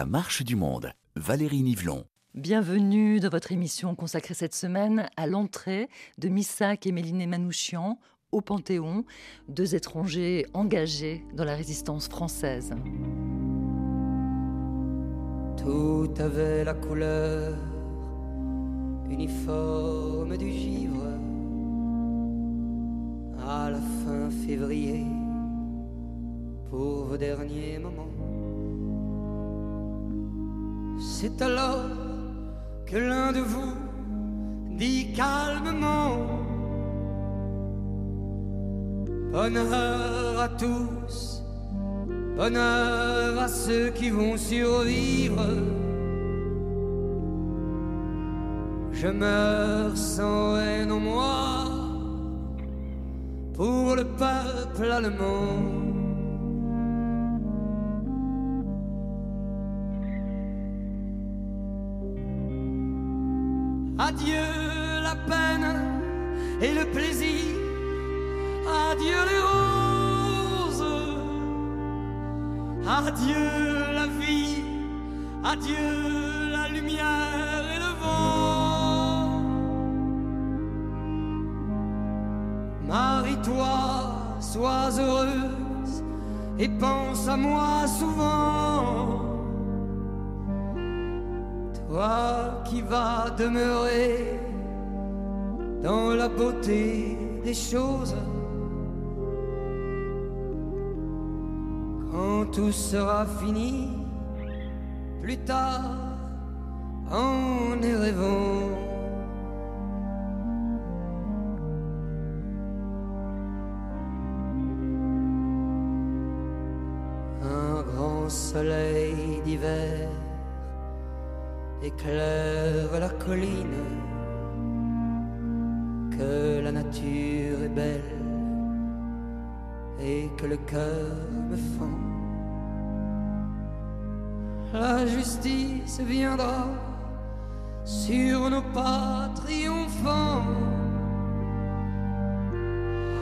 La marche du monde, Valérie Nivelon. Bienvenue dans votre émission consacrée cette semaine à l'entrée de Missak et Méliné Manouchian au Panthéon, deux étrangers engagés dans la résistance française. Tout avait la couleur uniforme du givre à la fin février pour vos derniers moments. C'est alors que l'un de vous dit calmement Bonheur à tous, bonheur à ceux qui vont survivre. Je meurs sans haine en moi pour le peuple allemand. Adieu la vie, adieu la lumière et le vent. Marie-toi, sois heureuse et pense à moi souvent. Toi qui vas demeurer dans la beauté des choses. Tout sera fini, plus tard, en est rêvant. Un grand soleil d'hiver éclaire la colline, que la nature est belle et que le cœur me fend la justice viendra sur nos pas triomphants.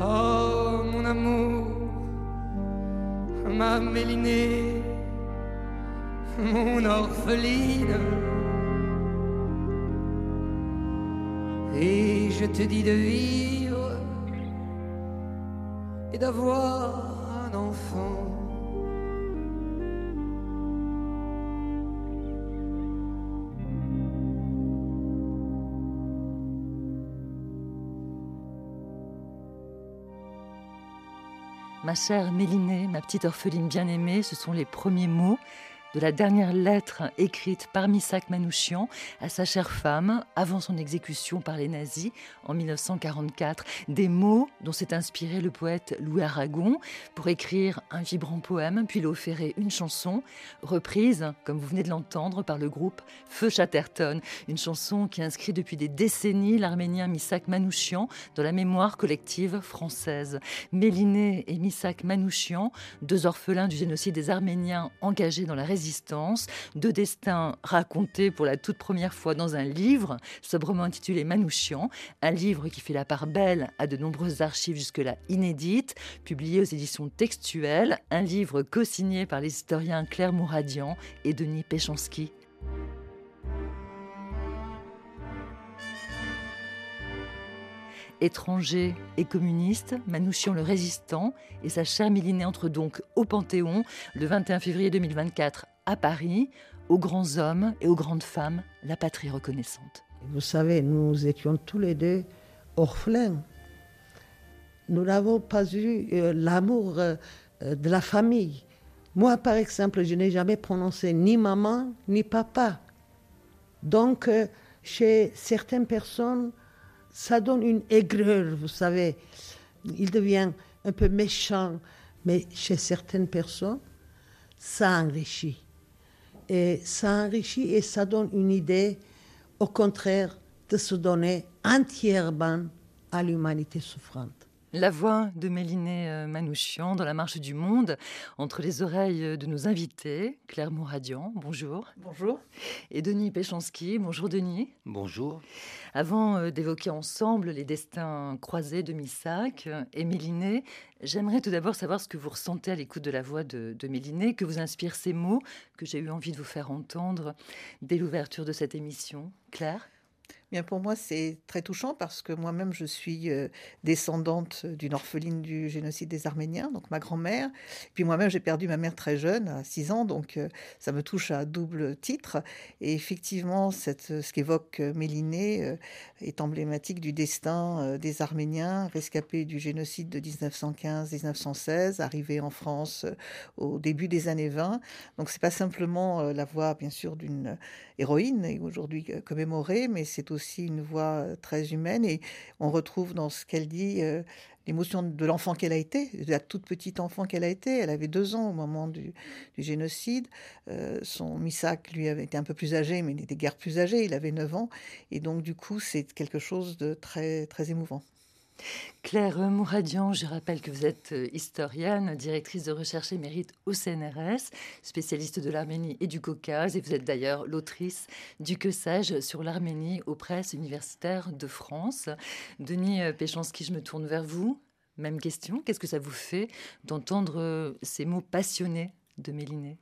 Oh mon amour, ma mélinée, mon orpheline. Et je te dis de vivre et d'avoir un enfant. Ma chère Mélinée, ma petite orpheline bien-aimée, ce sont les premiers mots de la dernière lettre écrite par Missak Manouchian à sa chère femme avant son exécution par les nazis en 1944. Des mots dont s'est inspiré le poète Louis Aragon pour écrire un vibrant poème, puis l'offrir une chanson reprise, comme vous venez de l'entendre, par le groupe Feu Chatterton. Une chanson qui inscrit depuis des décennies l'arménien Missak Manouchian dans la mémoire collective française. Méliné et Missak Manouchian, deux orphelins du génocide des Arméniens engagés dans la résistance résistance, deux destins racontés pour la toute première fois dans un livre, sobrement intitulé Manouchian, un livre qui fait la part belle à de nombreuses archives jusque-là inédites, publié aux éditions textuelles, un livre co-signé par les historiens Claire Mouradian et Denis Péchanski. Étranger et communiste, Manouchian le résistant et sa chère Mélinée entrent donc au Panthéon le 21 février 2024 à Paris, aux grands hommes et aux grandes femmes, la patrie reconnaissante. Vous savez, nous étions tous les deux orphelins. Nous n'avons pas eu euh, l'amour euh, de la famille. Moi, par exemple, je n'ai jamais prononcé ni maman ni papa. Donc, euh, chez certaines personnes, ça donne une aigreur, vous savez. Il devient un peu méchant, mais chez certaines personnes, ça enrichit. Et ça enrichit et ça donne une idée, au contraire, de se donner entièrement à l'humanité souffrante. La voix de Méliné euh, Manouchian dans la marche du monde, entre les oreilles de nos invités, Claire Mouradian, bonjour. Bonjour. Et Denis Péchanski, bonjour Denis. Bonjour. Avant euh, d'évoquer ensemble les destins croisés de Missac et Méliné, j'aimerais tout d'abord savoir ce que vous ressentez à l'écoute de la voix de, de Méliné, que vous inspirent ces mots que j'ai eu envie de vous faire entendre dès l'ouverture de cette émission. Claire? Bien pour moi, c'est très touchant parce que moi-même, je suis euh, descendante d'une orpheline du génocide des Arméniens, donc ma grand-mère. Puis moi-même, j'ai perdu ma mère très jeune, à 6 ans, donc euh, ça me touche à double titre. Et effectivement, cette, ce qu'évoque euh, Méliné est emblématique du destin des Arméniens rescapés du génocide de 1915-1916, arrivés en France au début des années 20. Donc c'est pas simplement la voix, bien sûr, d'une héroïne, aujourd'hui commémorée, mais c'est aussi une voix euh, très humaine et on retrouve dans ce qu'elle dit euh, l'émotion de l'enfant qu'elle a été, de la toute petite enfant qu'elle a été. Elle avait deux ans au moment du, génocide. Euh, son Missak, lui, avait été un peu plus âgé, mais n'était guère plus âgé. Il avait 9 ans. Et donc, du coup, c'est quelque chose de très, très émouvant. Claire Mouradian, je rappelle que vous êtes euh, historienne, directrice de recherche émérite au CNRS, spécialiste de l'Arménie et du Caucase, et vous êtes d'ailleurs l'autrice du Que sais-je sur l'Arménie aux presses universitaires de France. Denis euh, Péchanski, je me tourne vers vous. Même question, qu'est-ce que ça vous fait d'entendre euh, ces mots passionnés de Méliné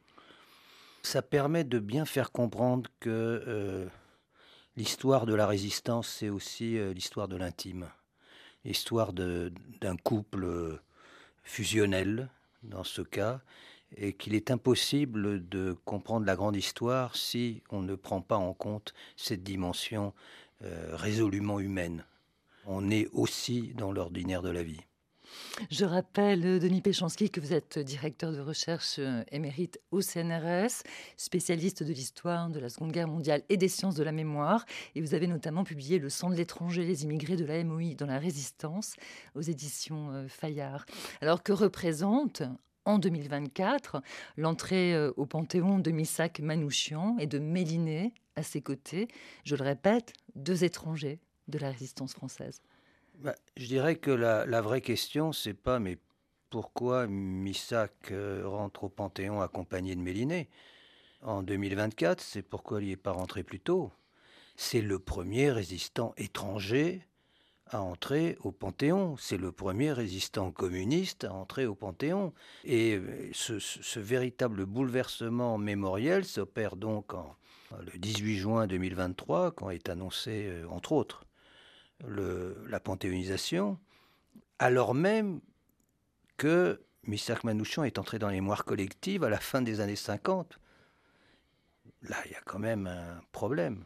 Ça permet de bien faire comprendre que l'histoire de la résistance, c'est aussi l'histoire de l'intime histoire d'un couple fusionnel dans ce cas, et qu'il est impossible de comprendre la grande histoire si on ne prend pas en compte cette dimension euh, résolument humaine. On est aussi dans l'ordinaire de la vie. Je rappelle, euh, Denis Péchanski, que vous êtes directeur de recherche euh, émérite au CNRS, spécialiste de l'histoire de la Seconde Guerre mondiale et des sciences de la mémoire. Et vous avez notamment publié Le sang de l'étranger, les immigrés de la MOI dans la résistance aux éditions euh, Fayard. Alors que représente en 2024 l'entrée au Panthéon de Missak Manouchian et de Méliné à ses côtés, je le répète, deux étrangers de la résistance française? Bah, je dirais que la, vraie question, c'est pas mais pourquoi Missak euh, rentre au Panthéon accompagné de Méliné en 2024, c'est pourquoi il n'y est pas rentré plus tôt? C'est le premier résistant étranger à entrer au Panthéon. C'est le premier résistant communiste à entrer au Panthéon. Et euh, ce, véritable bouleversement mémoriel s'opère donc en, le 18 juin 2023, quand est annoncé, euh, entre autres, la panthéonisation, alors même que Missak Manouchian est entré dans les mémoires collectives à la fin des années 50. Là, il y a quand même un problème.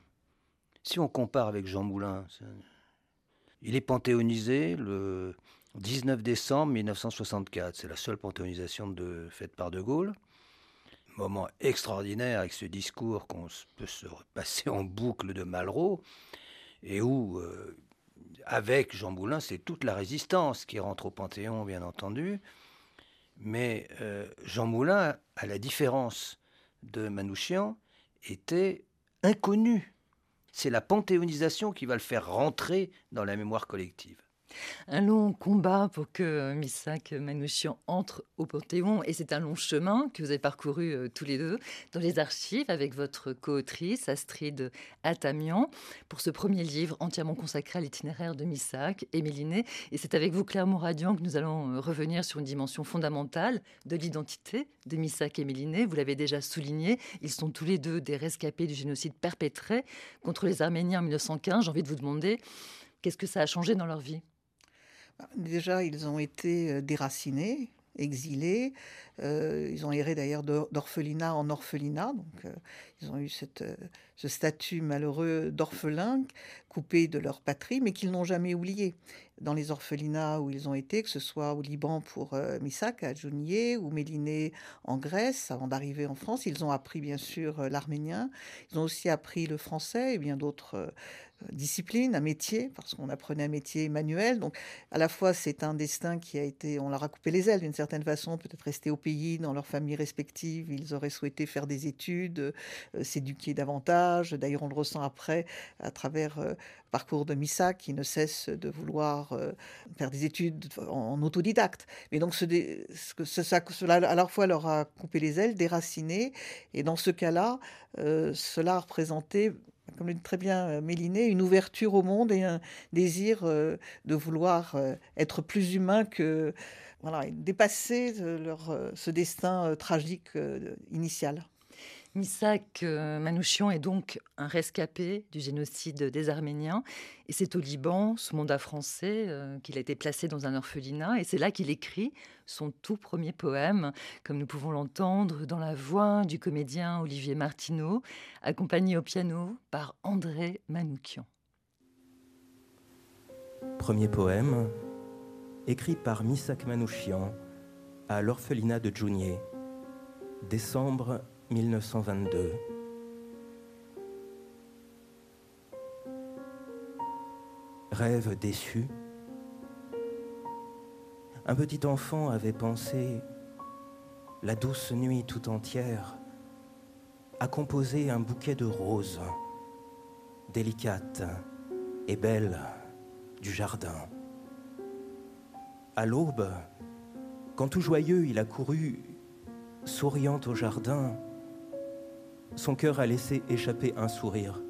Si on compare avec Jean Moulin, il est panthéonisé le 19 décembre 1964. C'est la seule panthéonisation de, faite par De Gaulle. Moment extraordinaire avec ce discours qu'on peut se passer en boucle de Malraux et où euh, avec Jean Moulin, c'est toute la résistance qui rentre au Panthéon, bien entendu. Mais euh, Jean Moulin, à la différence de Manouchian, était inconnu. C'est la panthéonisation qui va le faire rentrer dans la mémoire collective. Un long combat pour que Missak Manouchian entre au Panthéon et c'est un long chemin que vous avez parcouru euh, tous les deux dans les archives avec votre co-autrice Astrid Atamian pour ce premier livre entièrement consacré à l'itinéraire de Missak et Méliné. Et c'est avec vous, Claire Mouradian, que nous allons euh, revenir sur une dimension fondamentale de l'identité de Missak et Méliné. Vous l'avez déjà souligné, ils sont tous les deux des rescapés du génocide perpétré contre les Arméniens en 1915. J'ai envie de vous demander, qu'est-ce que ça a changé dans leur vie? Déjà, ils ont été euh, déracinés, exilés. Euh, ils ont erré d'ailleurs d'orphelinat en orphelinat. Donc, euh, ils ont eu ce statut malheureux d'orphelin, coupé de leur patrie, mais qu'ils n'ont jamais oublié. Dans les orphelinats où ils ont été, que ce soit au Liban pour Missak, à Jounier, ou Méliné en Grèce, avant d'arriver en France, ils ont appris bien sûr l'arménien. Ils ont aussi appris le français et bien d'autres discipline, un métier, parce qu'on apprenait un métier manuel. Donc, à la fois, c'est un destin qui a été, on leur a coupé les ailes d'une certaine façon, peut-être rester au pays dans leurs familles respectives, ils auraient souhaité faire des études, s'éduquer davantage. D'ailleurs, on le ressent après à travers le parcours de Missa qui ne cesse de vouloir faire des études en, autodidacte. Mais donc, ce, cela à la fois leur a coupé les ailes, déraciné, et dans ce cas-là, cela a représenté comme le dit très bien euh, Méliné, une ouverture au monde et un désir euh, de vouloir euh, être plus humain que voilà, dépasser leur, ce destin tragique initial. Misak Manouchian est donc un rescapé du génocide des Arméniens. Et c'est au Liban, sous mandat français, qu'il a été placé dans un orphelinat. Et c'est là qu'il écrit son tout premier poème, comme nous pouvons l'entendre dans la voix du comédien Olivier Martineau, accompagné au piano par André Manoukian. Premier poème, écrit par Misak Manouchian à l'orphelinat de Djounier, décembre 1922. Rêve déçu, un petit enfant avait pensé, la douce nuit tout entière, à composer un bouquet de roses, délicates et belles du jardin. À l'aube, quand tout joyeux il a couru, souriant au jardin, son cœur a laissé échapper un sourire.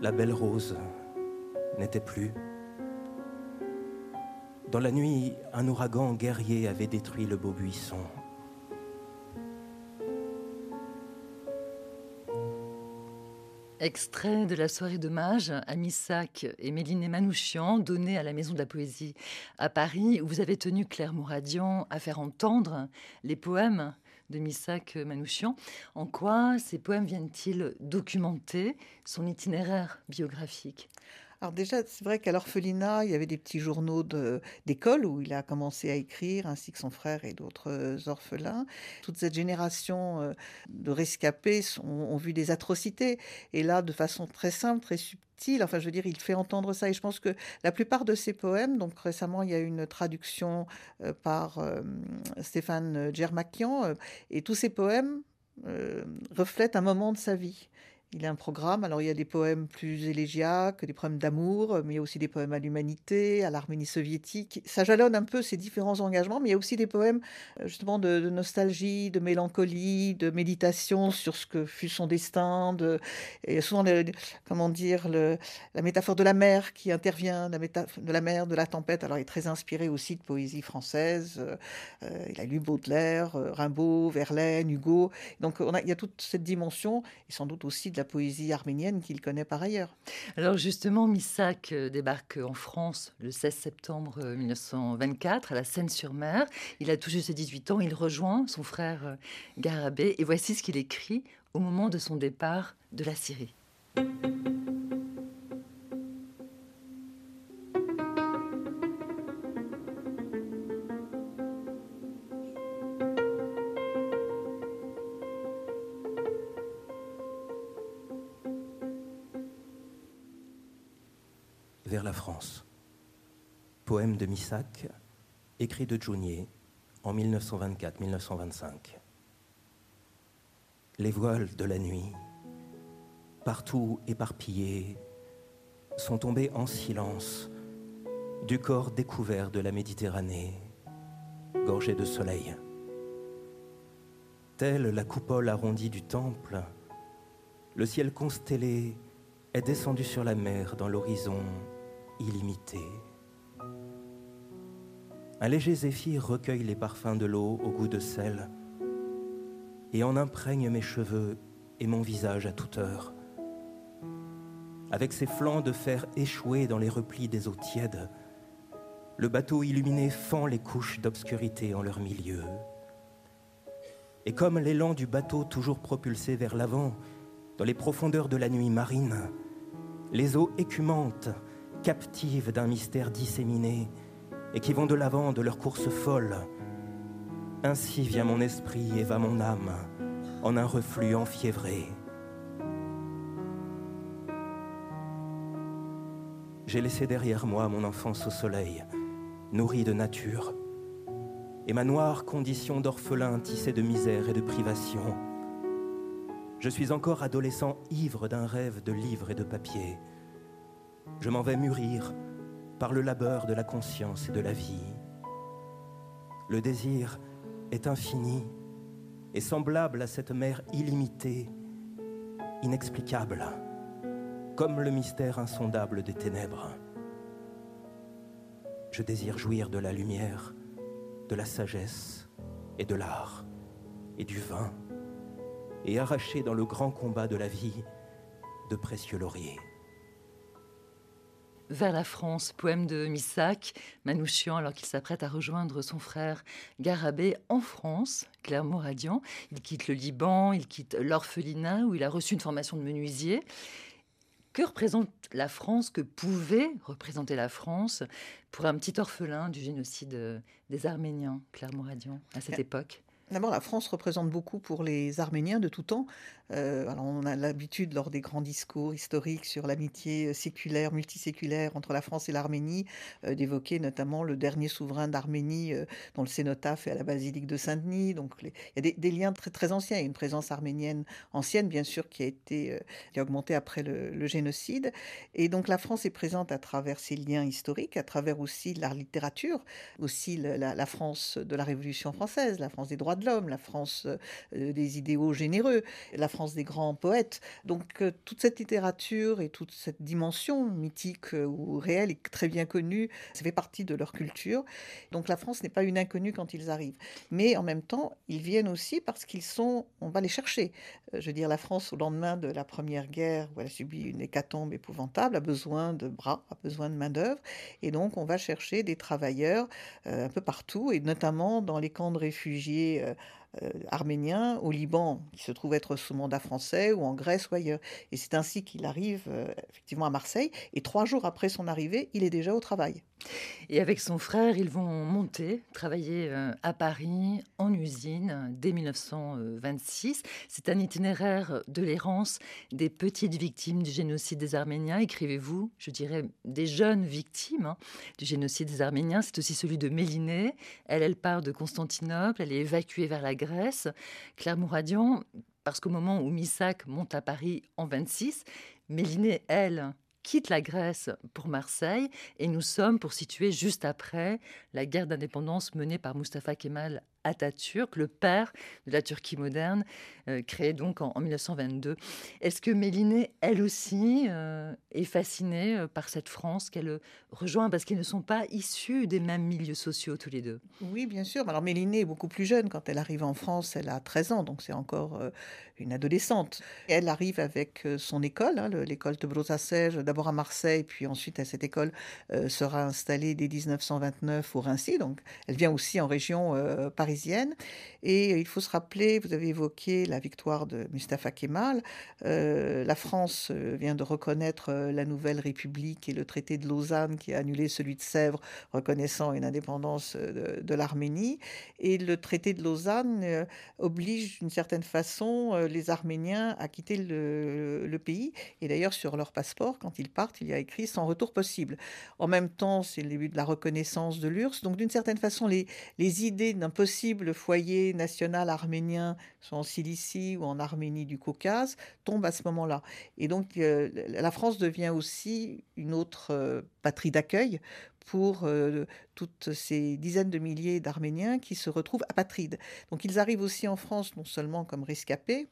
La belle rose n'était plus. Dans la nuit, un ouragan guerrier avait détruit le beau buisson. Extrait de la soirée d'hommage à Missac et Méline Manouchian, donnée à la Maison de la Poésie à Paris, où vous avez tenu Claire Mouradian à faire entendre les poèmes de Missac Manouchian. En quoi ces poèmes viennent-ils documenter son itinéraire biographique? Alors déjà, c'est vrai qu'à l'orphelinat, il y avait des petits journaux d'école où il a commencé à écrire, ainsi que son frère et d'autres euh, orphelins. Toute cette génération euh, de rescapés ont, vu des atrocités. Et là, de façon très simple, très subtile, enfin je veux dire, il fait entendre ça. Et je pense que la plupart de ses poèmes, donc récemment, il y a une traduction euh, par Stéphane Djermakian, et tous ces poèmes reflètent un moment de sa vie. Il a un programme. Alors, il y a des poèmes plus élégiaques, des poèmes d'amour, mais il y a aussi des poèmes à l'humanité, à l'Arménie soviétique. Ça jalonne un peu ces différents engagements, mais il y a aussi des poèmes, euh, justement, de, nostalgie, de mélancolie, de méditation sur ce que fut son destin. De, et souvent, comment dire, la métaphore de la mer qui intervient, la métaphore de la mer, de la tempête. Alors, il est très inspiré aussi de poésie française. Euh, euh, il a lu Baudelaire, Rimbaud, Verlaine, Hugo. Donc, il y a toute cette dimension, et sans doute aussi de la poésie arménienne qu'il connaît par ailleurs. Alors justement, Missak euh, débarque en France le 16 septembre 1924 euh, à la Seine-sur-Mer. Il a tout juste 18 ans, il rejoint son frère euh, Garabé et voici ce qu'il écrit au moment de son départ de la Syrie. Missac, écrit de Junier en 1924-1925. Les voiles de la nuit, partout éparpillés, sont tombés en silence du corps découvert de la Méditerranée, gorgé de soleil. Telle la coupole arrondie du temple, le ciel constellé est descendu sur la mer dans l'horizon illimité. Un léger zéphyr recueille les parfums de l'eau au goût de sel et en imprègne mes cheveux et mon visage à toute heure. Avec ses flancs de fer échoués dans les replis des eaux tièdes, le bateau illuminé fend les couches d'obscurité en leur milieu. Et comme l'élan du bateau toujours propulsé vers l'avant, dans les profondeurs de la nuit marine, les eaux écumantes captives d'un mystère disséminé et qui vont de l'avant de leur course folle. Ainsi vient mon esprit et va mon âme en un reflux enfiévré. J'ai laissé derrière moi mon enfance au soleil, nourrie de nature. et ma noire condition d'orphelin tissée de misère et de privation. Je suis encore adolescent ivre d'un rêve de livres et de papier. Je m'en vais mûrir par le labeur de la conscience et de la vie. Le désir est infini et semblable à cette mer illimitée, inexplicable, comme le mystère insondable des ténèbres. Je désire jouir de la lumière, de la sagesse et de l'art et du vin et arracher dans le grand combat de la vie de précieux lauriers. Vers la France, poème de Missac, Manouchian, alors qu'il s'apprête à rejoindre son frère Garabé en France, Clermont-Radian. Il quitte le Liban, il quitte l'orphelinat où il a reçu une formation de menuisier. Que représente la France, que pouvait représenter la France pour un petit orphelin du génocide des Arméniens, Clermont-Radian, à cette époque? D'abord, la France représente beaucoup pour les Arméniens de tout temps. Euh, on a l'habitude, lors des grands discours historiques sur l'amitié euh, séculaire, multiséculaire entre la France et l'Arménie, euh, d'évoquer notamment le dernier souverain d'Arménie dont le cénotaphe est à la basilique de Saint-Denis. Donc il y a des, liens très, très anciens. Il y a une présence arménienne ancienne, bien sûr, qui a été qui a augmenté après le, génocide. Et donc la France est présente à travers ces liens historiques, à travers aussi la littérature, aussi la, la France de la Révolution française, la France des droits de l'homme, la France des idéaux généreux, la France des grands poètes. Donc euh, toute cette littérature et toute cette dimension mythique euh, ou réelle est très bien connue, ça fait partie de leur culture. Donc la France n'est pas une inconnue quand ils arrivent. Mais en même temps, ils viennent aussi parce qu'ils sont, on va les chercher. Euh, je veux dire, la France, au lendemain de la Première Guerre, où elle a subi une hécatombe épouvantable, a besoin de bras, a besoin de main-d'œuvre. Et donc, on va chercher des travailleurs un peu partout, et notamment dans les camps de réfugiés arménien au Liban, qui se trouve être sous mandat français, ou en Grèce ou ailleurs. Et c'est ainsi qu'il arrive euh, effectivement à Marseille. Et trois jours après son arrivée, il est déjà au travail. Et avec son frère, ils vont monter, travailler euh, à Paris, en usine, dès 1926. C'est un itinéraire de l'errance des petites victimes du génocide des Arméniens. Écrivez-vous, je dirais, des jeunes victimes hein, du génocide des Arméniens. C'est aussi celui de Mélinée. Elle, elle part de Constantinople, elle est évacuée vers la Grèce. Claire Mouradian, parce qu'au moment où Missac monte à Paris en 26, Mélinée, elle, quitte la Grèce pour Marseille et nous sommes pour situer juste après la guerre d'indépendance menée par Mustafa Kemal Atatürk, le père de la Turquie moderne, euh, créé donc en, 1922. Est-ce que Mélinée, elle aussi, euh, est fascinée euh, par cette France qu'elle rejoint parce qu'ils ne sont pas issus des mêmes milieux sociaux tous les deux? Oui, bien sûr. Alors Mélinée est beaucoup plus jeune. Quand elle arrive en France, elle a 13 ans, donc c'est encore une adolescente. Elle arrive avec son école, hein, l'école de Brosassège, d'abord à Marseille, puis ensuite à cette école sera installée dès 1929 au Rincy. Donc elle vient aussi en région parisienne et il faut se rappeler, vous avez évoqué la victoire de Mustafa Kemal. Euh, la France euh, vient de reconnaître euh, la nouvelle République et le traité de Lausanne qui a annulé celui de Sèvres, reconnaissant une indépendance de, l'Arménie. Et le traité de Lausanne oblige d'une certaine façon les Arméniens à quitter le, pays. Et d'ailleurs, sur leur passeport, quand ils partent, il y a écrit sans retour possible. En même temps, c'est le début de la reconnaissance de l'URSS. Donc, d'une certaine façon, les, les idées d'un foyer national arménien, soit en Cilicie ou en Arménie du Caucase, tombe à ce moment-là. Et donc euh, la France devient aussi une autre euh, patrie d'accueil pour euh, toutes ces dizaines de milliers d'Arméniens qui se retrouvent apatrides. Donc ils arrivent aussi en France non seulement comme rescapés,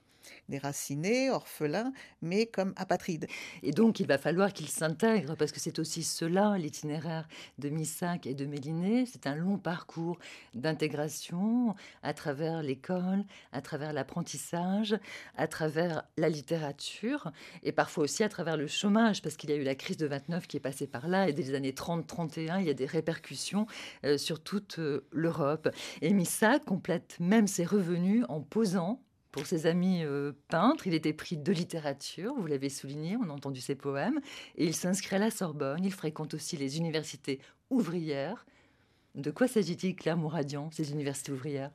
déracinés, orphelins, mais comme apatrides. Et donc, il va falloir qu'ils s'intègrent, parce que c'est aussi cela, l'itinéraire de Missac et de Méliné. C'est un long parcours d'intégration à travers l'école, à travers l'apprentissage, à travers la littérature, et parfois aussi à travers le chômage, parce qu'il y a eu la crise de 29 qui est passée par là, et dès les années 30-31, il y a des répercussions euh, sur toute euh, l'Europe. Et Missac complète même ses revenus en posant pour ses amis euh, peintres, il était pris de littérature, vous l'avez souligné, on a entendu ses poèmes, et il s'inscrit à la Sorbonne, il fréquente aussi les universités ouvrières. De quoi s'agit-il, Claire Mouradian, ces universités ouvrières?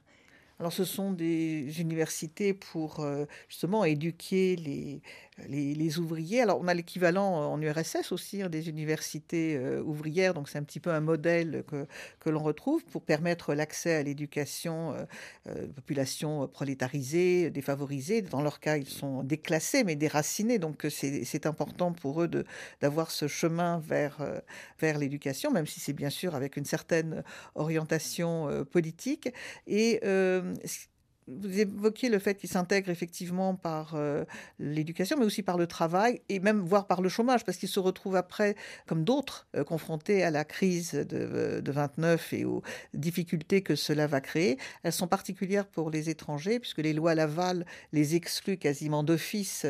Alors ce sont des universités pour euh, justement éduquer les, les, ouvriers. Alors, on a l'équivalent en URSS aussi hein, des universités ouvrières, donc c'est un petit peu un modèle que, que l'on retrouve pour permettre l'accès à l'éducation de populations prolétarisées, défavorisées. Dans leur cas, ils sont déclassés, mais déracinés, donc c'est important pour eux d'avoir ce chemin vers, vers l'éducation, même si c'est bien sûr avec une certaine orientation politique. Et vous évoquiez le fait qu'il s'intègre effectivement par euh, l'éducation, mais aussi par le travail et même voire par le chômage, parce qu'il se retrouve après, comme d'autres, euh, confrontés à la crise de, de, 29 et aux difficultés que cela va créer. Elles sont particulières pour les étrangers, puisque les lois Laval les excluent quasiment d'office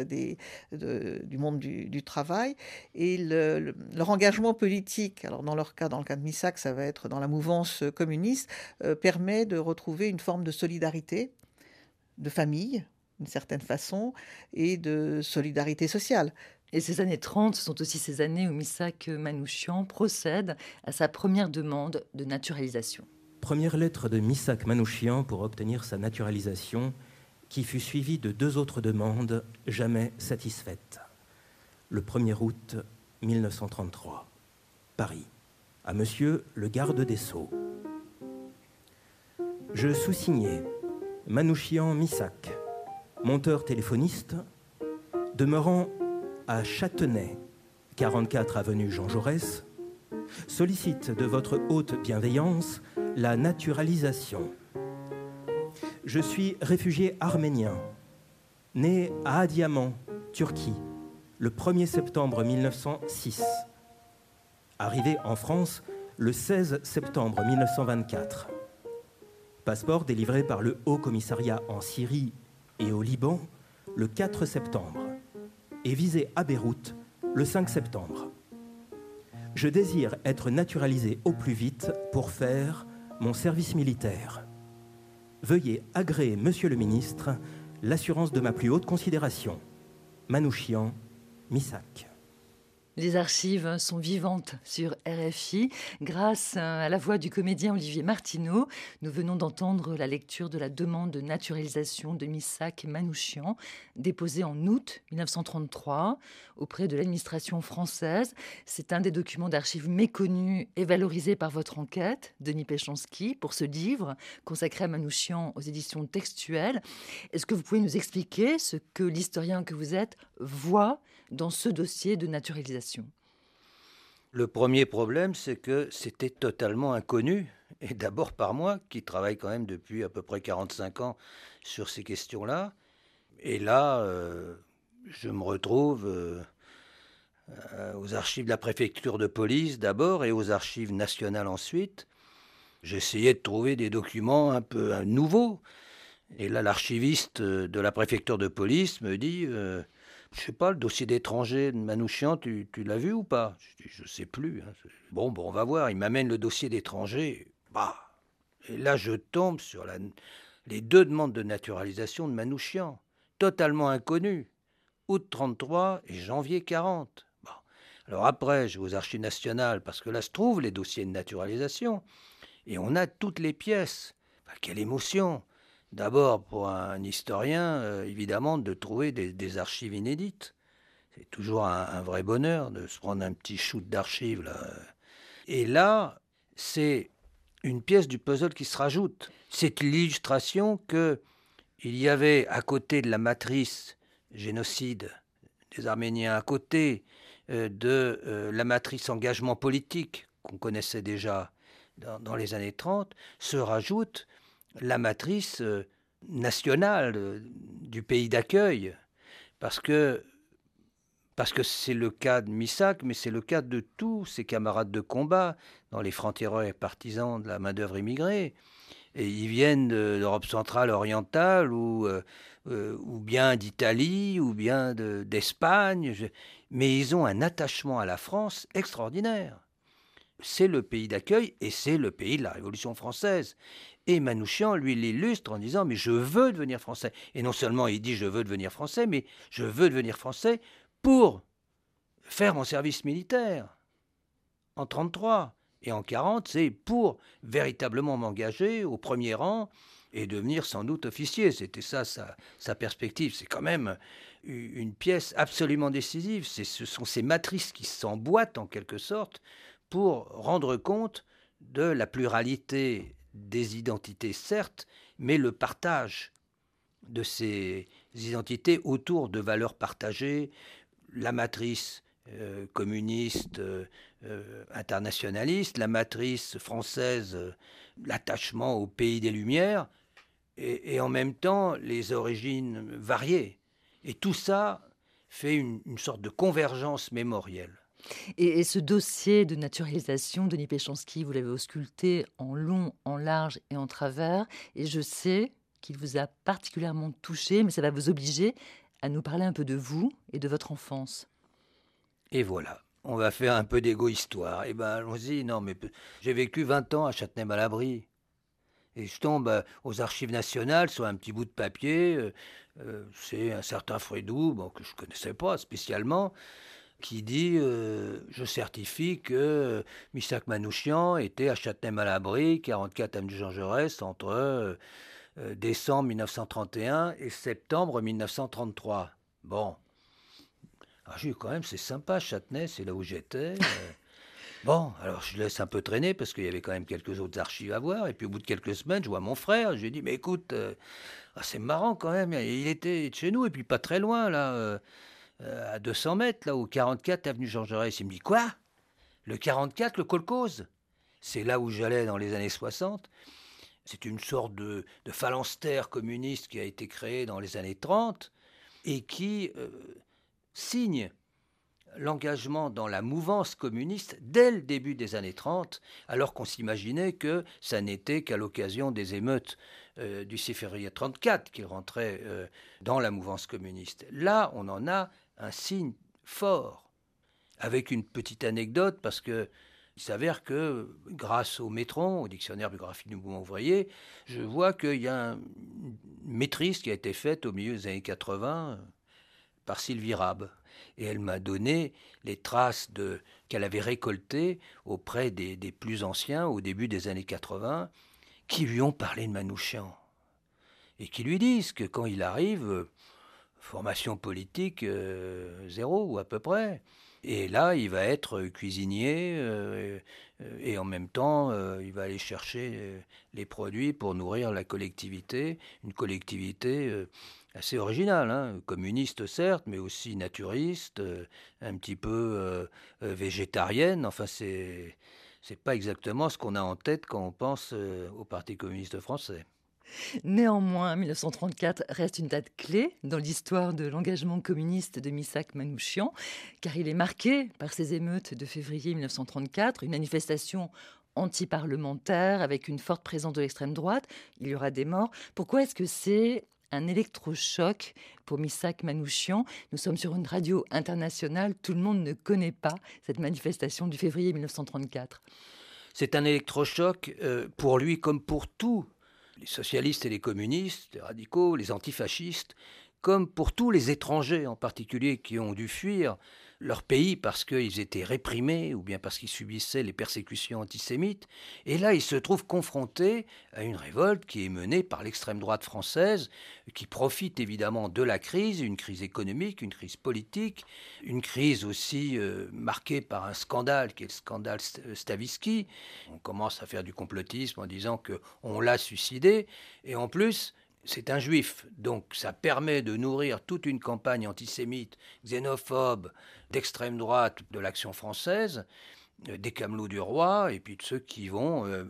du monde du, travail. Et leur engagement politique, alors dans leur cas, dans le cas de Missac, ça va être dans la mouvance communiste, euh, permet de retrouver une forme de solidarité de famille, d'une certaine façon, et de solidarité sociale. Et ces années 30 sont aussi ces années où Missak Manouchian procède à sa première demande de naturalisation. Première lettre de Missak Manouchian pour obtenir sa naturalisation, qui fut suivie de deux autres demandes jamais satisfaites. Le 1er août 1933, Paris, à Monsieur le garde des Sceaux. Je sous-signais Manouchian Missac, monteur téléphoniste, demeurant à Châtenay, 44 avenue Jean Jaurès, sollicite de votre haute bienveillance la naturalisation. Je suis réfugié arménien, né à Adiaman, Turquie, le 1er septembre 1906. Arrivé en France le 16 septembre 1924. Passeport délivré par le Haut Commissariat en Syrie et au Liban le 4 septembre et visé à Beyrouth le 5 septembre. Je désire être naturalisé au plus vite pour faire mon service militaire. Veuillez agréer, Monsieur le ministre, l'assurance de ma plus haute considération. Manouchian, Missac. Les archives sont vivantes sur RFI. Grâce à la voix du comédien Olivier Martineau, nous venons d'entendre la lecture de la demande de naturalisation de Missak Manouchian, déposée en août 1933 auprès de l'administration française. C'est un des documents d'archives méconnus et valorisés par votre enquête, Denis Péchanski, pour ce livre consacré à Manouchian aux éditions textuelles. Est-ce que vous pouvez nous expliquer ce que l'historien que vous êtes voit dans ce dossier de naturalisation Le premier problème, c'est que c'était totalement inconnu, et d'abord par moi, qui travaille quand même depuis à peu près 45 ans sur ces questions-là. Et là, euh, je me retrouve euh, euh, aux archives de la préfecture de police d'abord et aux archives nationales ensuite. J'essayais de trouver des documents un peu nouveaux. Et là, l'archiviste de la préfecture de police me dit je sais pas, le dossier d'étranger de Manouchian, tu, l'as vu ou pas? Je dis, je sais plus. Hein. Bon, bon, on va voir. Il m'amène le dossier d'étranger. Bah, et là, je tombe sur les deux demandes de naturalisation de Manouchian, totalement inconnues. Août 33 et janvier 40. Alors après, je vais aux archives nationales, parce que là se trouvent les dossiers de naturalisation, et on a toutes les pièces. quelle émotion D'abord, pour un historien, euh, évidemment, de trouver des, archives inédites. C'est toujours un, vrai bonheur de se prendre un petit shoot d'archives. Là. Et là, c'est une pièce du puzzle qui se rajoute. C'est l'illustration que il y avait à côté de la matrice génocide des Arméniens, à côté euh, de euh, la matrice engagement politique qu'on connaissait déjà dans, dans, les années 30, se rajoute la matrice euh, nationale euh, du pays d'accueil, parce que parce que c'est le cas de Missac, mais c'est le cas de tous ses camarades de combat dans les francs-tireurs et partisans de la main-d'œuvre immigrée. Et ils viennent d'Europe centrale orientale ou, euh, ou bien d'Italie ou bien d'Espagne, mais ils ont un attachement à la France extraordinaire. C'est le pays d'accueil et c'est le pays de la Révolution française. Et Manouchian, lui, l'illustre en disant Mais je veux devenir français. Et non seulement il dit Je veux devenir français, mais je veux devenir français pour faire mon service militaire. En 33 et en 40, c'est pour véritablement m'engager au premier rang et devenir sans doute officier. C'était ça sa, sa perspective. C'est quand même une pièce absolument décisive. Ce sont ces matrices qui s'emboîtent en quelque sorte pour rendre compte de la pluralité des identités, certes, mais le partage de ces identités autour de valeurs partagées, la matrice euh, communiste euh, euh, internationaliste, la matrice française, l'attachement au pays des Lumières, et, en même temps les origines variées. Et tout ça fait une, sorte de convergence mémorielle. Et, ce dossier de naturalisation, Denis Péchanski, vous l'avez ausculté en long, en large et en travers. Et je sais qu'il vous a particulièrement touché, mais ça va vous obliger à nous parler un peu de vous et de votre enfance. Et voilà, on va faire un peu d'égo-histoire. Eh ben, allons-y. Non, mais j'ai vécu 20 ans à Châtenay-Malabry. Et je tombe euh, aux archives nationales sur un petit bout de papier. Euh, euh, c'est un certain Frédou, bon, que je ne connaissais pas spécialement, qui dit Je certifie que Missak Manouchian était à Châtenay-Malabry, 44 avenue Jean Jaurès, entre décembre 1931 et septembre 1933. Bon. Ah, j'ai quand même, c'est sympa, Châtenay, c'est là où j'étais. Bon, alors je laisse un peu traîner parce qu'il y avait quand même quelques autres archives à voir. Et puis au bout de quelques semaines, je vois mon frère. Je lui dis, mais écoute, euh, ah, c'est marrant quand même. Il était chez nous et puis pas très loin, là, euh, euh, à 200 mètres, là, au 44 avenue Jean Jaurès. Il me dit, quoi? Le 44, le Colcose C'est là où j'allais dans les années 60. C'est une sorte de, de phalanstère communiste qui a été créé dans les années 30 et qui signe l'engagement dans la mouvance communiste dès le début des années 30, alors qu'on s'imaginait que ça n'était qu'à l'occasion des émeutes euh, du 6 février 34 qu'il rentrait euh, dans la mouvance communiste. Là, on en a un signe fort, avec une petite anecdote, parce que il s'avère que, grâce au Métron, au dictionnaire biographique du mouvement ouvrier, je vois qu'il y a une maîtrise qui a été faite au milieu des années 80 par Sylvie Rabe. Et elle m'a donné les traces qu'elle avait récoltées auprès des, plus anciens au début des années 80 qui lui ont parlé de Manouchian. Et qui lui disent que quand il arrive, euh, formation politique euh, zéro ou à peu près. Et là, il va être cuisinier euh, et en même temps, il va aller chercher les produits pour nourrir la collectivité, une collectivité assez original, hein. communiste certes, mais aussi naturiste, euh, un petit peu euh, euh, végétarienne. Enfin, c'est c'est pas exactement ce qu'on a en tête quand on pense au Parti communiste français. Néanmoins, 1934 reste une date clé dans l'histoire de l'engagement communiste de Misak Manouchian, car il est marqué par ces émeutes de février 1934, une manifestation anti-parlementaire avec une forte présence de l'extrême droite. Il y aura des morts. Pourquoi est-ce que c'est un électrochoc pour Misak Manouchian? Nous sommes sur une radio internationale, tout le monde ne connaît pas cette manifestation du février 1934. C'est un électrochoc euh, pour lui comme pour tous les socialistes et les communistes, les radicaux, les antifascistes, comme pour tous les étrangers en particulier qui ont dû fuir leur pays parce qu'ils étaient réprimés ou bien parce qu'ils subissaient les persécutions antisémites. Et là, ils se trouvent confrontés à une révolte qui est menée par l'extrême droite française, qui profite évidemment de la crise, une crise économique, une crise politique, une crise aussi euh, marquée par un scandale qui est le scandale Stavisky. On commence à faire du complotisme en disant qu'on l'a suicidé. Et en plus, c'est un juif, donc ça permet de nourrir toute une campagne antisémite, xénophobe, d'extrême droite de l'action française, euh, des camelots du roi, et puis de ceux qui vont euh,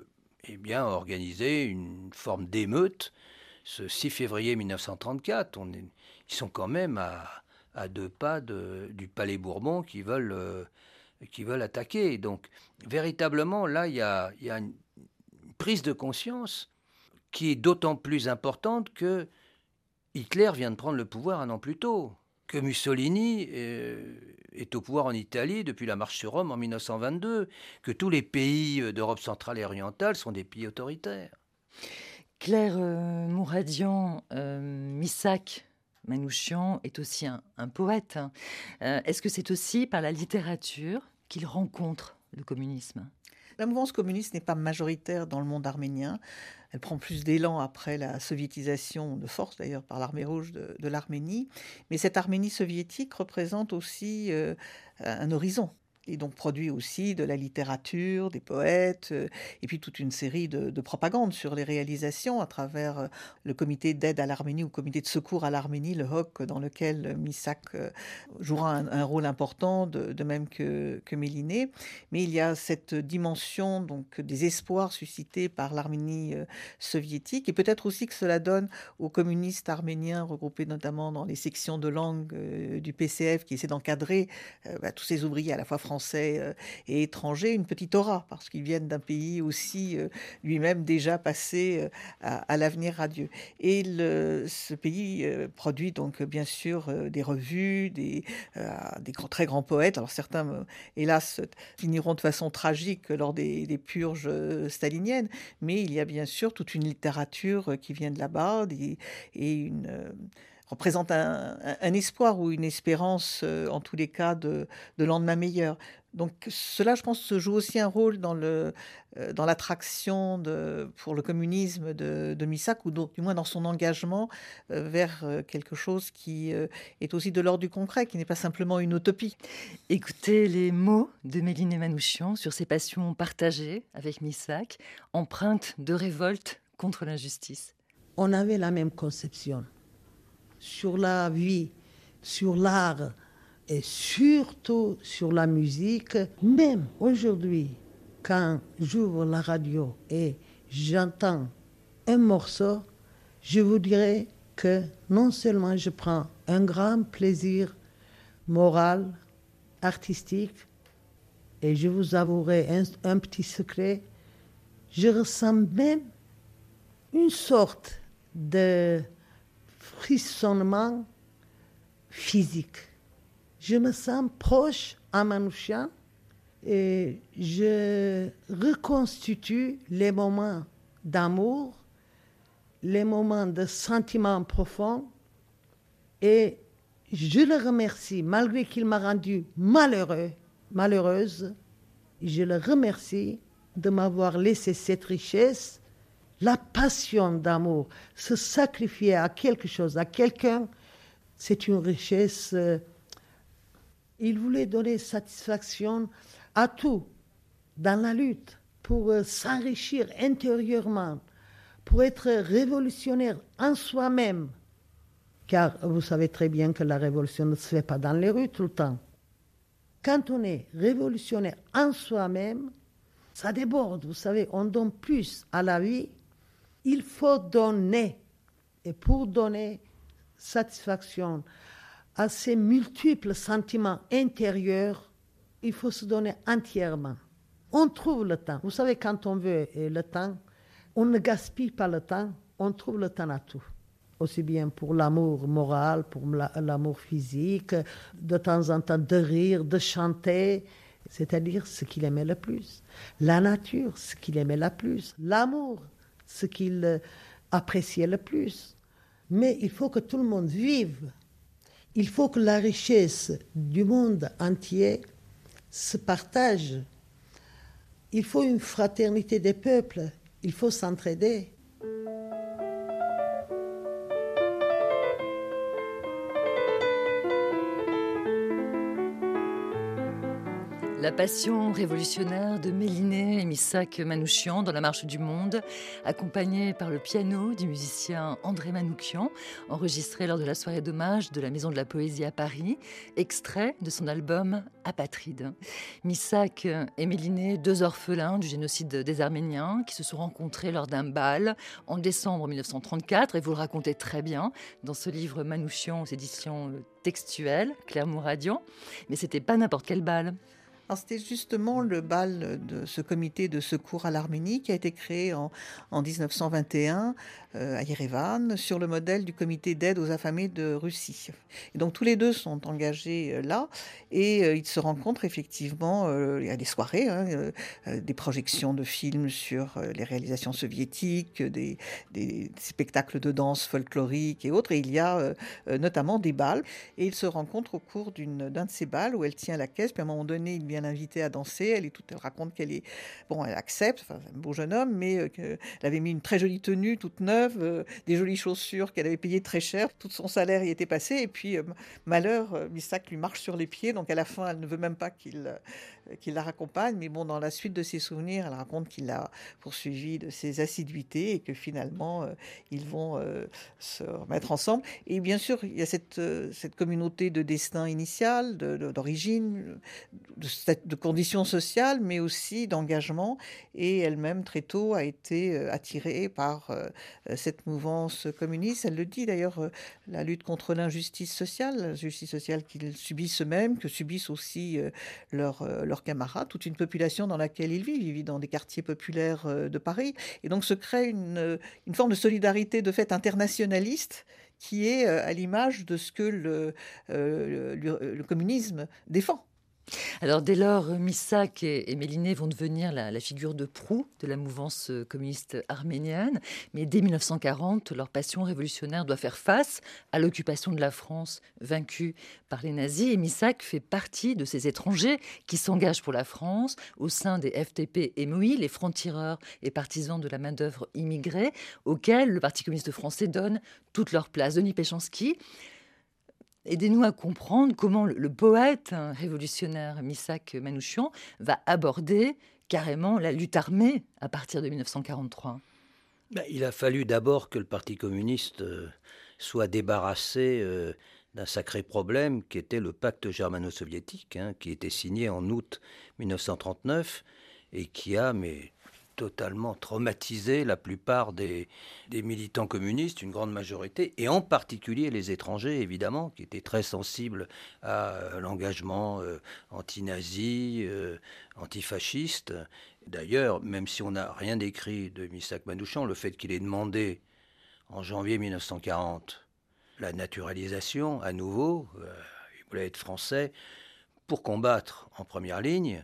eh bien, organiser une forme d'émeute. Ce 6 février 1934, on est, ils sont quand même à, deux pas du palais Bourbon qui veulent, euh, qui veulent attaquer. Donc, véritablement, là, il y a, y a une prise de conscience qui est d'autant plus importante que Hitler vient de prendre le pouvoir un an plus tôt, que Mussolini euh, est au pouvoir en Italie depuis la marche sur Rome en 1922, que tous les pays euh, d'Europe centrale et orientale sont des pays autoritaires. Claire euh, Mouradian, Missak Manouchian est aussi un, poète. Est-ce que c'est aussi par la littérature qu'il rencontre le communisme? La mouvance communiste n'est pas majoritaire dans le monde arménien. Elle prend plus d'élan après la soviétisation de force, d'ailleurs, par l'armée rouge de, l'Arménie. Mais cette Arménie soviétique représente aussi euh, un horizon et donc produit aussi de la littérature, des poètes, euh, et puis toute une série de, de propagandes sur les réalisations à travers euh, le comité d'aide à l'Arménie ou comité de secours à l'Arménie, le HOC, dans lequel Missak euh, jouera un, rôle important, de, même que, que Méliné. Mais il y a cette dimension donc des espoirs suscités par l'Arménie soviétique, et peut-être aussi que cela donne aux communistes arméniens regroupés notamment dans les sections de langue du PCF qui essaient d'encadrer bah, tous ces ouvriers à la fois français euh, et étrangers une petite aura, parce qu'ils viennent d'un pays aussi euh, lui-même déjà passé euh, à, l'avenir radieux. Et le, ce pays produit donc bien sûr des revues, des, des très grands poètes. Alors certains, hélas, finiront de façon tragique lors des, des, purges staliniennes, mais il y a bien sûr toute une littérature qui vient de là-bas et une représente un, espoir ou une espérance, euh, en tous les cas, de, lendemain meilleur. Donc cela, je pense, se joue aussi un rôle dans, le, euh, dans l'attraction de, pour le communisme de, de Missak, ou du moins dans son engagement euh, vers quelque chose qui est aussi de l'ordre du concret, qui n'est pas simplement une utopie. Écoutez les mots de Méline Manouchian sur ses passions partagées avec Missak, empreintes de révolte contre l'injustice. On avait la même conception sur la vie, sur l'art et surtout sur la musique. Même aujourd'hui, quand j'ouvre la radio et j'entends un morceau, je vous dirais que non seulement je prends un grand plaisir moral, artistique, et je vous avouerai un, un petit secret, je ressens même une sorte de frissonnement physique. Je me sens proche à Manouchian et je reconstitue les moments d'amour, les moments de sentiments profonds et je le remercie, malgré qu'il m'a rendu malheureux, malheureuse, je le remercie de m'avoir laissé cette richesse la passion d'amour, se sacrifier à quelque chose, à quelqu'un, c'est une richesse. Euh, il voulait donner satisfaction à tout dans la lutte pour euh, s'enrichir intérieurement, pour être révolutionnaire en soi-même. Car vous savez très bien que la révolution ne se fait pas dans les rues tout le temps. Quand on est révolutionnaire en soi-même, ça déborde, vous savez, on donne plus à la vie il faut donner. Et pour donner satisfaction à ces multiples sentiments intérieurs, il faut se donner entièrement. On trouve le temps. Vous savez, quand on veut le temps, on ne gaspille pas le temps, on trouve le temps à tout. Aussi bien pour l'amour moral, pour l'amour physique, de temps en temps de rire, de chanter, c'est-à-dire ce qu'il aimait le plus. La nature, ce qu'il aimait le plus. L'amour, ce qu'il appréciait le plus. Mais il faut que tout le monde vive. Il faut que la richesse du monde entier se partage. Il faut une fraternité des peuples. Il faut s'entraider. La passion révolutionnaire de Méliné et Missak Manouchian dans la Marche du Monde, accompagnée par le piano du musicien André Manoukian, enregistré lors de la soirée d'hommage de la Maison de la Poésie à Paris, extrait de son album Apatride. Missak et Méliné, deux orphelins du génocide des Arméniens, qui se sont rencontrés lors d'un bal en décembre 1934, et vous le racontez très bien dans ce livre Manouchian aux éditions textuelles, Claire Mouradian. Mais c'était pas n'importe quel bal. C'était justement le bal de ce comité de secours à l'Arménie qui a été créé en, en 1921 euh, à Yerevan sur le modèle du comité d'aide aux affamés de Russie. Et donc tous les deux sont engagés euh, là et euh, ils se rencontrent effectivement. a des soirées, hein, des projections de films sur les réalisations soviétiques, des, spectacles de danse folklorique et autres. Et il y a notamment des bals. Et ils se rencontrent au cours d'un de ces bals où elle tient la caisse. Puis à un moment donné, il bien l'inviter à danser. Elle, est toute, elle raconte qu'elle est. Bon, elle accepte, un beau jeune homme, mais qu'elle avait mis une très jolie tenue, toute neuve, des jolies chaussures qu'elle avait payées très cher. Tout son salaire y était passé. Et puis, malheur, Missak lui marche sur les pieds. Donc, à la fin, elle ne veut même pas qu'il qu'il la raccompagne. Mais bon, dans la suite de ses souvenirs, elle raconte qu'il l'a poursuivi de ses assiduités et que finalement, ils vont se remettre ensemble. Et bien sûr, il y a cette, cette communauté de destin initial, d'origine, de, conditions sociales, mais aussi d'engagement. Et elle-même, très tôt, a été euh, attirée par euh, cette mouvance communiste. Elle le dit d'ailleurs, euh, la lutte contre l'injustice sociale, l'injustice sociale qu'ils subissent eux-mêmes, que subissent aussi leurs, leurs camarades, toute une population dans laquelle ils vivent. Ils vivent dans des quartiers populaires de Paris. Et donc se crée une, une forme de solidarité de fait internationaliste qui est à l'image de ce que le communisme défend. Alors dès lors, Missak et, Méliné vont devenir la, figure de proue de la mouvance communiste arménienne, mais dès 1940, leur passion révolutionnaire doit faire face à l'occupation de la France vaincue par les nazis, et Missak fait partie de ces étrangers qui s'engagent pour la France au sein des FTP et MOI, les francs-tireurs et partisans de la main-d'œuvre immigrée, auxquels le Parti communiste français donne toute leur place. Denis Péchanski, Aidez-nous à comprendre comment le, poète hein, révolutionnaire Misak Manouchian va aborder carrément la lutte armée à partir de 1943. Ben, il a fallu d'abord que le Parti communiste euh, soit débarrassé euh, d'un sacré problème qui était le pacte germano-soviétique, hein, qui était signé en août 1939 et qui a totalement traumatisé la plupart des, militants communistes, une grande majorité, et en particulier les étrangers, évidemment, qui étaient très sensibles à l'engagement euh, anti-nazi, euh, antifasciste. D'ailleurs, même si on n'a rien écrit de Misak Manouchian, le fait qu'il ait demandé en janvier 1940 la naturalisation à nouveau, euh, il voulait être français, pour combattre en première ligne,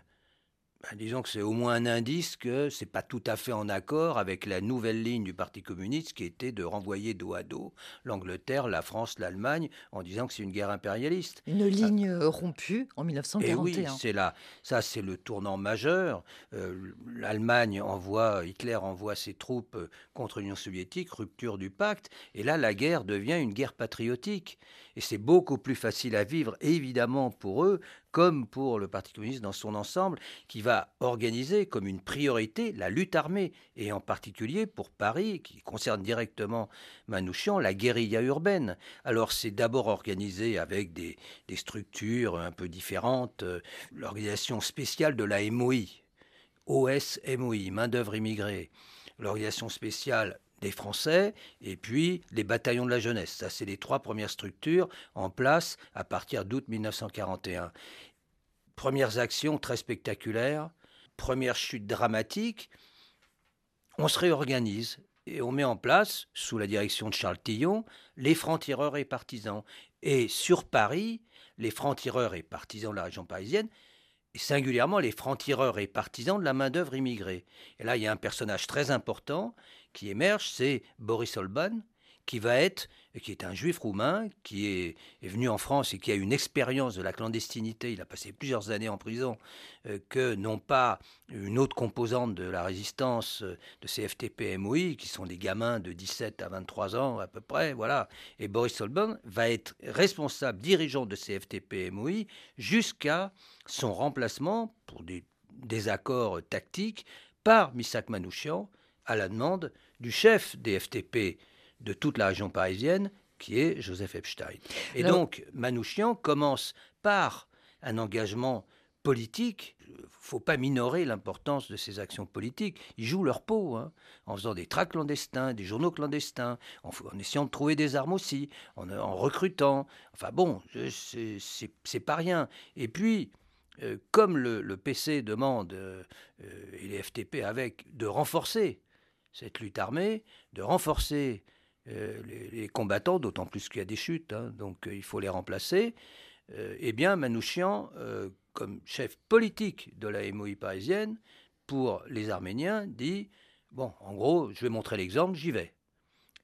ben, disons que c'est au moins un indice que c'est pas tout à fait en accord avec la nouvelle ligne du Parti communiste qui était de renvoyer dos à dos l'Angleterre, la France, l'Allemagne en disant que c'est une guerre impérialiste. Une ligne ah. rompue en 1941. Et oui, c'est là. Ça, c'est le tournant majeur. Euh, L'Allemagne envoie, Hitler envoie ses troupes contre l'Union soviétique, rupture du pacte. Et là, la guerre devient une guerre patriotique. Et c'est beaucoup plus facile à vivre, évidemment, pour eux comme pour le Parti communiste dans son ensemble, qui va organiser comme une priorité la lutte armée, et en particulier pour Paris, qui concerne directement Manouchian, la guérilla urbaine. Alors c'est d'abord organisé avec des, structures un peu différentes, euh, l'organisation spéciale de la MOI, OS-MOI, main-d'œuvre immigrée, l'organisation spéciale des Français et puis les bataillons de la jeunesse. Ça, c'est les trois premières structures en place à partir d'août 1941. Premières actions très spectaculaires, première chute dramatique. On se réorganise et on met en place, sous la direction de Charles Tillon, les francs-tireurs et partisans. Et sur Paris, les francs-tireurs et partisans de la région parisienne et singulièrement les francs-tireurs et partisans de la main-d'œuvre immigrée. Et là, il y a un personnage très important qui émerge, c'est Boris Olban, qui va être, qui est un juif roumain, qui est, venu en France et qui a une expérience de la clandestinité, il a passé plusieurs années en prison, euh, que non pas une autre composante de la résistance euh, de ces FTP-MOI, qui sont des gamins de 17 à 23 ans à peu près, voilà. Et Boris Olban va être responsable, dirigeant de ces FTP-MOI, jusqu'à son remplacement, pour des désaccords tactiques, par Misak Manouchian, à la demande du chef des FTP de toute la région parisienne, qui est Joseph Epstein. Et donc, Manouchian commence par un engagement politique. Il ne faut pas minorer l'importance de ces actions politiques. Ils jouent leur peau, hein, en faisant des tracts clandestins, des journaux clandestins, en, en, essayant de trouver des armes aussi, en, en recrutant. Enfin bon, c'est pas rien. Et puis, euh, comme le, le, PC demande, euh, et les FTP avec, de renforcer cette lutte armée, de renforcer euh, les, combattants, d'autant plus qu'il y a des chutes, hein, donc euh, il faut les remplacer, euh, eh bien Manouchian, comme chef politique de la MOI parisienne, pour les Arméniens, dit, bon, en gros, je vais montrer l'exemple, j'y vais.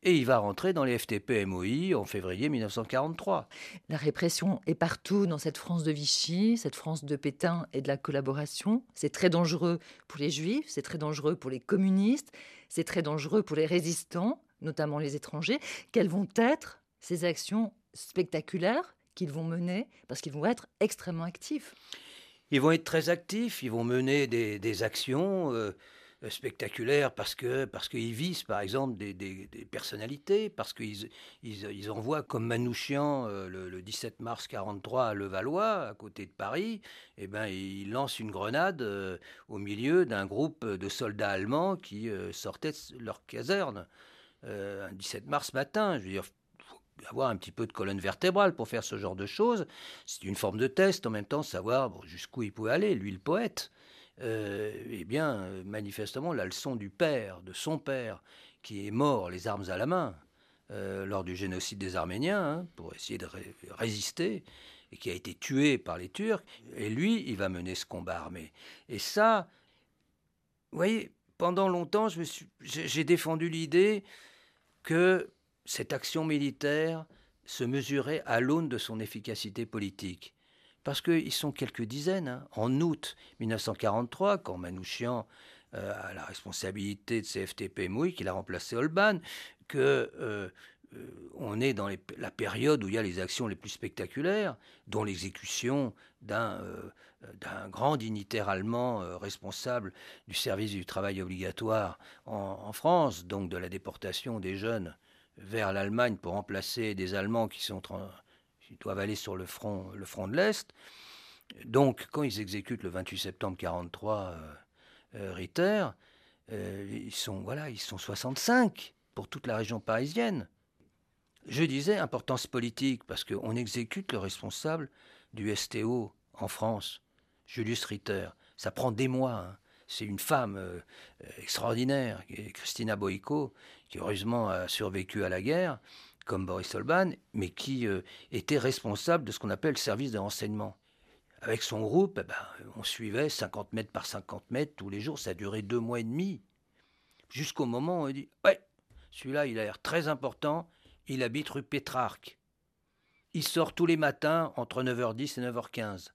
et il va rentrer dans les FTP-MOI en février 1943. La répression est partout dans cette France de Vichy, cette France de Pétain et de la collaboration. C'est très dangereux pour les juifs, c'est très dangereux pour les communistes, c'est très dangereux pour les résistants, notamment les étrangers. Quelles vont être ces actions spectaculaires qu'ils vont mener Parce qu'ils vont être extrêmement actifs. Ils vont être très actifs, ils vont mener des, actions. Euh, spectaculaires parce que parce qu'ils visent par exemple des, personnalités, parce qu'ils ils, envoient comme Manouchian euh, le, 17 mars 43 à Levallois, à côté de Paris, et eh ben ils lancent une grenade euh, au milieu d'un groupe de soldats allemands qui sortaient de leur caserne un 17 mars matin. Je veux dire, avoir un petit peu de colonne vertébrale pour faire ce genre de choses. C'est une forme de test, en même temps, savoir jusqu'où il pouvait aller, lui le poète. Euh, eh bien, manifestement, la leçon du père, de son père, qui est mort les armes à la main euh, lors du génocide des Arméniens, hein, pour essayer de résister, et qui a été tué par les Turcs, et lui, il va mener ce combat armé. Et ça, vous voyez, pendant longtemps, j'ai défendu l'idée que cette action militaire se mesurait à l'aune de son efficacité politique parce qu'ils sont quelques dizaines. Hein. En août 1943, quand Manouchian euh, a la responsabilité de CFTP Mouy, qu'il a remplacé Holban, que euh, euh, on est dans la période où il y a les actions les plus spectaculaires, dont l'exécution d'un grand dignitaire allemand responsable du service du travail obligatoire en, France, donc de la déportation des jeunes vers l'Allemagne pour remplacer des Allemands qui sont ils doivent aller sur le front, le front de l'Est. Donc, quand ils exécutent le 28 septembre 43 euh, euh, Ritter, euh, ils sont voilà, ils sont 65 pour toute la région parisienne. Je disais importance politique parce qu'on exécute le responsable du STO en France, Julius Ritter. Ça prend des mois. Hein. C'est une femme extraordinaire, Christina Boico, qui heureusement a survécu à la guerre comme Boris Solban, mais qui euh, était responsable de ce qu'on appelle le service de renseignement. Avec son groupe, eh ben, on suivait 50 mètres par 50 mètres tous les jours. Ça a duré deux mois et demi. Jusqu'au moment où on dit Ouais, celui-là, il a l'air très important. Il habite rue Pétrarque. Il sort tous les matins entre 9h10 et 9h15.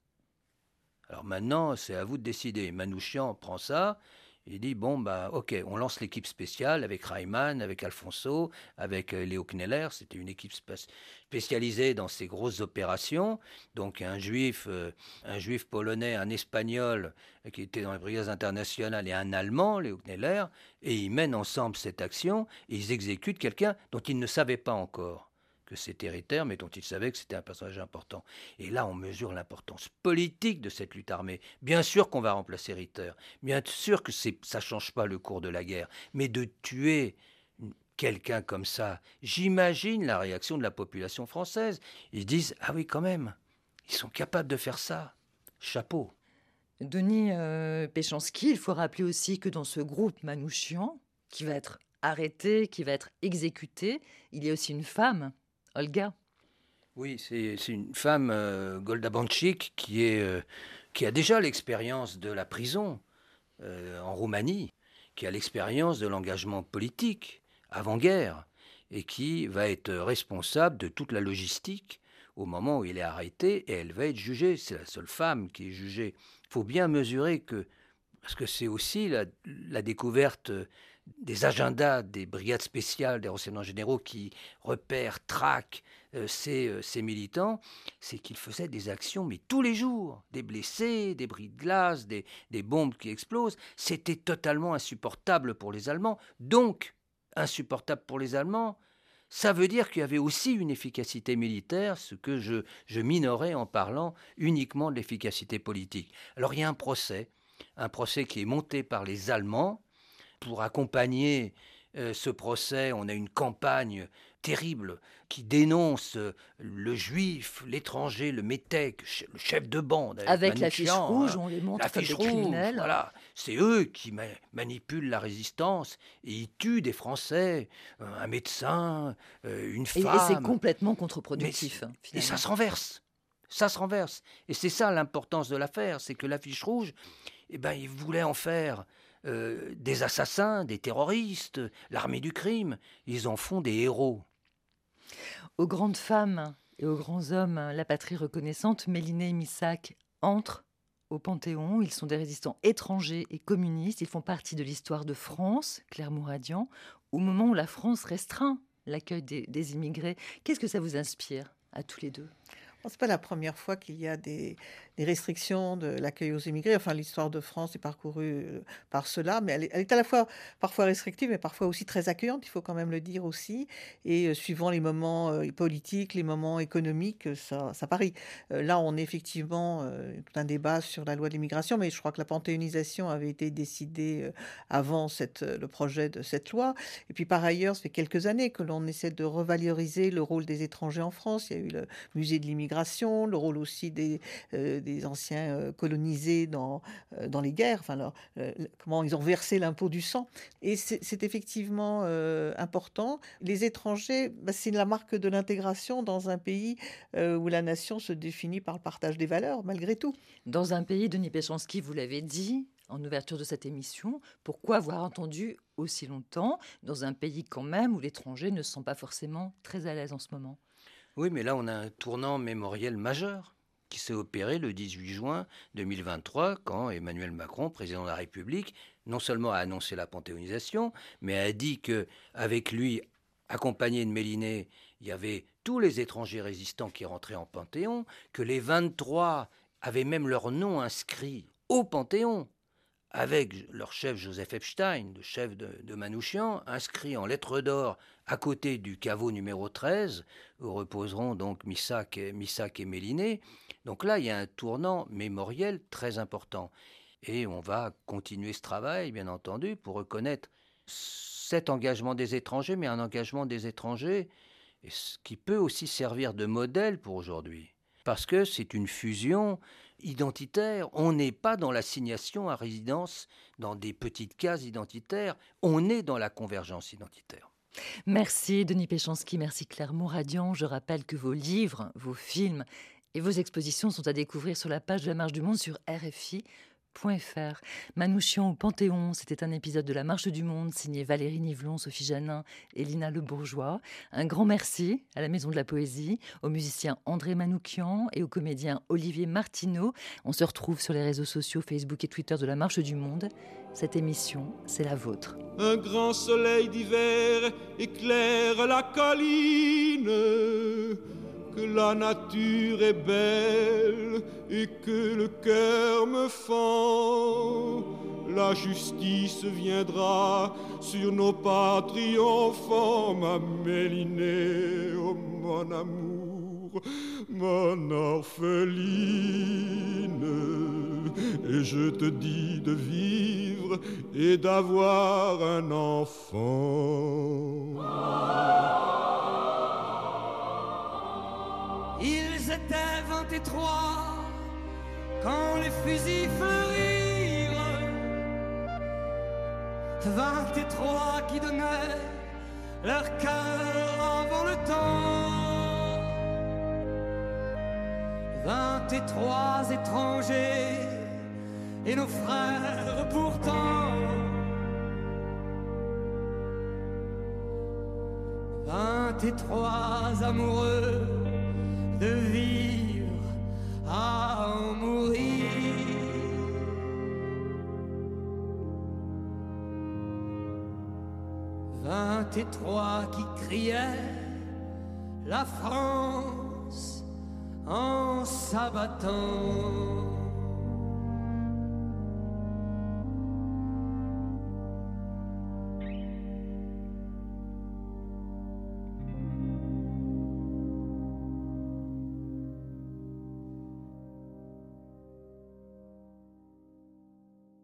Alors maintenant, c'est à vous de décider. Manouchian prend ça il dit bon bah ok, on lance l'équipe spéciale avec Reimann, avec Alfonso, avec euh, Léo Kneller. C'était une équipe spécialisée dans ces grosses opérations. Donc un juif, euh, un juif polonais, un espagnol euh, qui était dans les brigades internationales et un allemand, Léo Kneller, et ils mènent ensemble cette action et ils exécutent quelqu'un dont ils ne savaient pas encore que c'était Ritter, mais dont il savait que c'était un personnage important. Et là, on mesure l'importance politique de cette lutte armée. Bien sûr qu'on va remplacer Ritter, bien sûr que ça ne change pas le cours de la guerre, mais de tuer quelqu'un comme ça, j'imagine la réaction de la population française. Ils disent Ah oui, quand même, ils sont capables de faire ça. Chapeau. Denis euh, Péchanski, il faut rappeler aussi que dans ce groupe Manouchian, qui va être arrêté, qui va être exécuté, il y a aussi une femme Olga Oui, c'est une femme, euh, Golda Banchik, euh, qui a déjà l'expérience de la prison euh, en Roumanie, qui a l'expérience de l'engagement politique avant-guerre, et qui va être responsable de toute la logistique au moment où il est arrêté, et elle va être jugée. C'est la seule femme qui est jugée. Il faut bien mesurer que, parce que c'est aussi la découverte des agendas des brigades spéciales des renseignements généraux qui repèrent, traquent euh, euh, ces, militants, c'est qu'ils faisaient des actions, mais tous les jours, des blessés, des bris de glace, des, des bombes qui explosent. C'était totalement insupportable pour les Allemands. Donc, insupportable pour les Allemands, ça veut dire qu'il y avait aussi une efficacité militaire, ce que je, je minorais en parlant uniquement de l'efficacité politique. Alors il y a un procès, un procès qui est monté par les Allemands, pour accompagner euh, ce procès, on a une campagne terrible qui dénonce euh, le juif, l'étranger, le métèque, le chef de bande. Avec, la fiche rouge, hein. on les montre comme des criminels. Voilà, c'est eux qui manipulent la résistance et ils tuent des Français, euh, un médecin, une femme. Et, c'est complètement contre-productif. Hein, et ça se renverse. Ça se renverse. Et c'est ça l'importance de l'affaire, c'est que la fiche rouge, eh ben, ils voulaient en faire euh, des assassins, des terroristes, l'armée du crime. Ils en font des héros. Aux grandes femmes et aux grands hommes, la patrie reconnaissante, Méliné et Missac entrent au Panthéon. Ils sont des résistants étrangers et communistes. Ils font partie de l'histoire de France, Claire Mouradian, au moment où la France restreint l'accueil des immigrés. Qu'est-ce que ça vous inspire à tous les deux? N'est pas la première fois qu'il y a des, restrictions de l'accueil aux immigrés. Enfin, l'histoire de France est parcourue euh, par cela, mais elle est, à la fois parfois restrictive, mais parfois aussi très accueillante, il faut quand même le dire aussi. Et euh, suivant les moments euh, politiques, les moments économiques, ça, ça parie. là, on est effectivement tout un débat sur la loi de l'immigration, mais je crois que la panthéonisation avait été décidée avant le projet de cette loi. Et puis par ailleurs, ça fait quelques années que l'on essaie de revaloriser le rôle des étrangers en France. Il y a eu le musée de l'immigration le rôle aussi des, des anciens euh, colonisés dans, euh, dans les guerres, enfin, comment ils ont versé l'impôt du sang. Et c'est effectivement important. Les étrangers, bah, c'est la marque de l'intégration dans un pays où la nation se définit par le partage des valeurs, malgré tout. Dans un pays, Denis Péchanski, vous l'avez dit, en ouverture de cette émission. Pourquoi avoir entendu aussi longtemps dans un pays quand même où l'étranger ne se sent pas forcément très à l'aise en ce moment? Oui, mais là, on a un tournant mémoriel majeur qui s'est opéré le 18 juin 2023, quand Emmanuel Macron, président de la République, non seulement a annoncé la panthéonisation, mais a dit que avec lui, accompagné de Méliné, il y avait tous les étrangers résistants qui rentraient en Panthéon, que les 23 avaient même leur nom inscrit au Panthéon avec leur chef Joseph Epstein, le chef de, Manouchian, inscrit en lettres d'or à côté du caveau numéro 13, où reposeront donc Missac et, et Méliné. Donc là, il y a un tournant mémoriel très important. Et on va continuer ce travail, bien entendu, pour reconnaître cet engagement des étrangers, mais un engagement des étrangers qui peut aussi servir de modèle pour aujourd'hui. Parce que c'est une fusion identitaire. On n'est pas dans l'assignation à résidence dans des petites cases identitaires, on est dans la convergence identitaire. Merci Denis Péchanski, merci Claire Mouradian. Je rappelle que vos livres, vos films et vos expositions sont à découvrir sur la page de la Marche du Monde sur RFI .fr. Manouchian au Panthéon, c'était un épisode de La Marche du Monde signé Valérie Nivelon, Sophie Janin et Lina Le Bourgeois. Un grand merci à la Maison de la Poésie, au musicien André Manoukian et au comédien Olivier Martineau. On se retrouve sur les réseaux sociaux Facebook et Twitter de La Marche du Monde. Cette émission, c'est la vôtre. Un grand soleil d'hiver éclaire la colline la nature est belle et que le cœur me fend. La justice viendra sur nos pas triomphants, ma Mélinée, oh mon amour, mon orpheline. Et je te dis de vivre et d'avoir un enfant. Ils étaient vingt et trois quand les fusils fleurirent. Vingt et trois qui donnaient leur cœur avant le temps. Vingt et trois étrangers et nos frères pourtant. Vingt et trois amoureux de vivre à en mourir. Vingt et trois qui criaient la France en s'abattant.